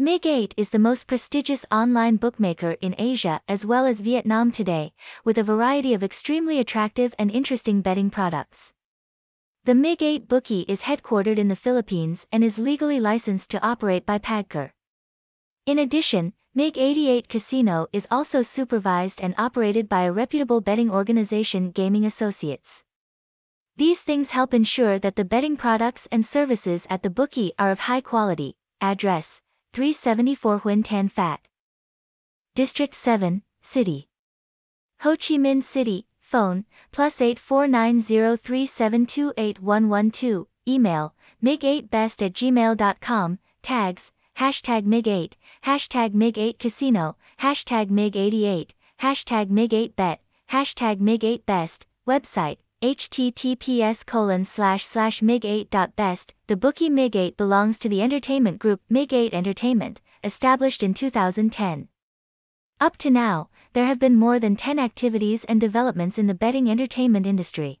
MIG8 is the most prestigious online bookmaker in Asia as well as Vietnam today, with a variety of extremely attractive and interesting betting products. The MIG8 bookie is headquartered in the Philippines and is legally licensed to operate by PAGCOR. In addition, MIG88 Casino is also supervised and operated by a reputable betting organization Gaming Associates. These things help ensure that the betting products and services at the bookie are of high quality. Address 374 Huynh Tan Phat. District 7, City. Ho Chi Minh City, phone, plus 849037281112, email, mig8best at gmail.com, tags, hashtag mig8, hashtag mig8 casino, hashtag mig88, hashtag mig8bet, hashtag mig8best, website, https colon slash slash mig8.best, the bookie MIG8 belongs to the entertainment group MIG8 Entertainment, established in 2010. Up to now, there have been more than 10 activities and developments in the betting entertainment industry.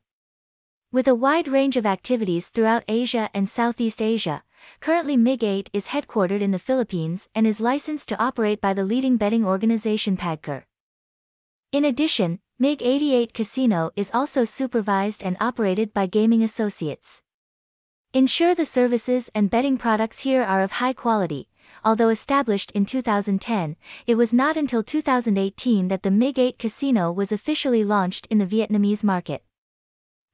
With a wide range of activities throughout Asia and Southeast Asia, currently MIG8 is headquartered in the Philippines and is licensed to operate by the leading betting organization PAGCOR. In addition, MiG88 Casino is also supervised and operated by Gaming Associates. Ensure the services and betting products here are of high quality. Although established in 2010, it was not until 2018 that the MiG8 Casino was officially launched in the Vietnamese market.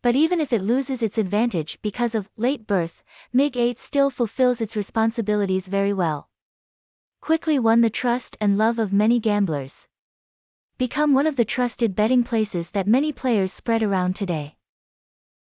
But even if it loses its advantage because of late birth, MiG8 still fulfills its responsibilities very well. Quickly won the trust and love of many gamblers become one of the trusted betting places that many players spread around today.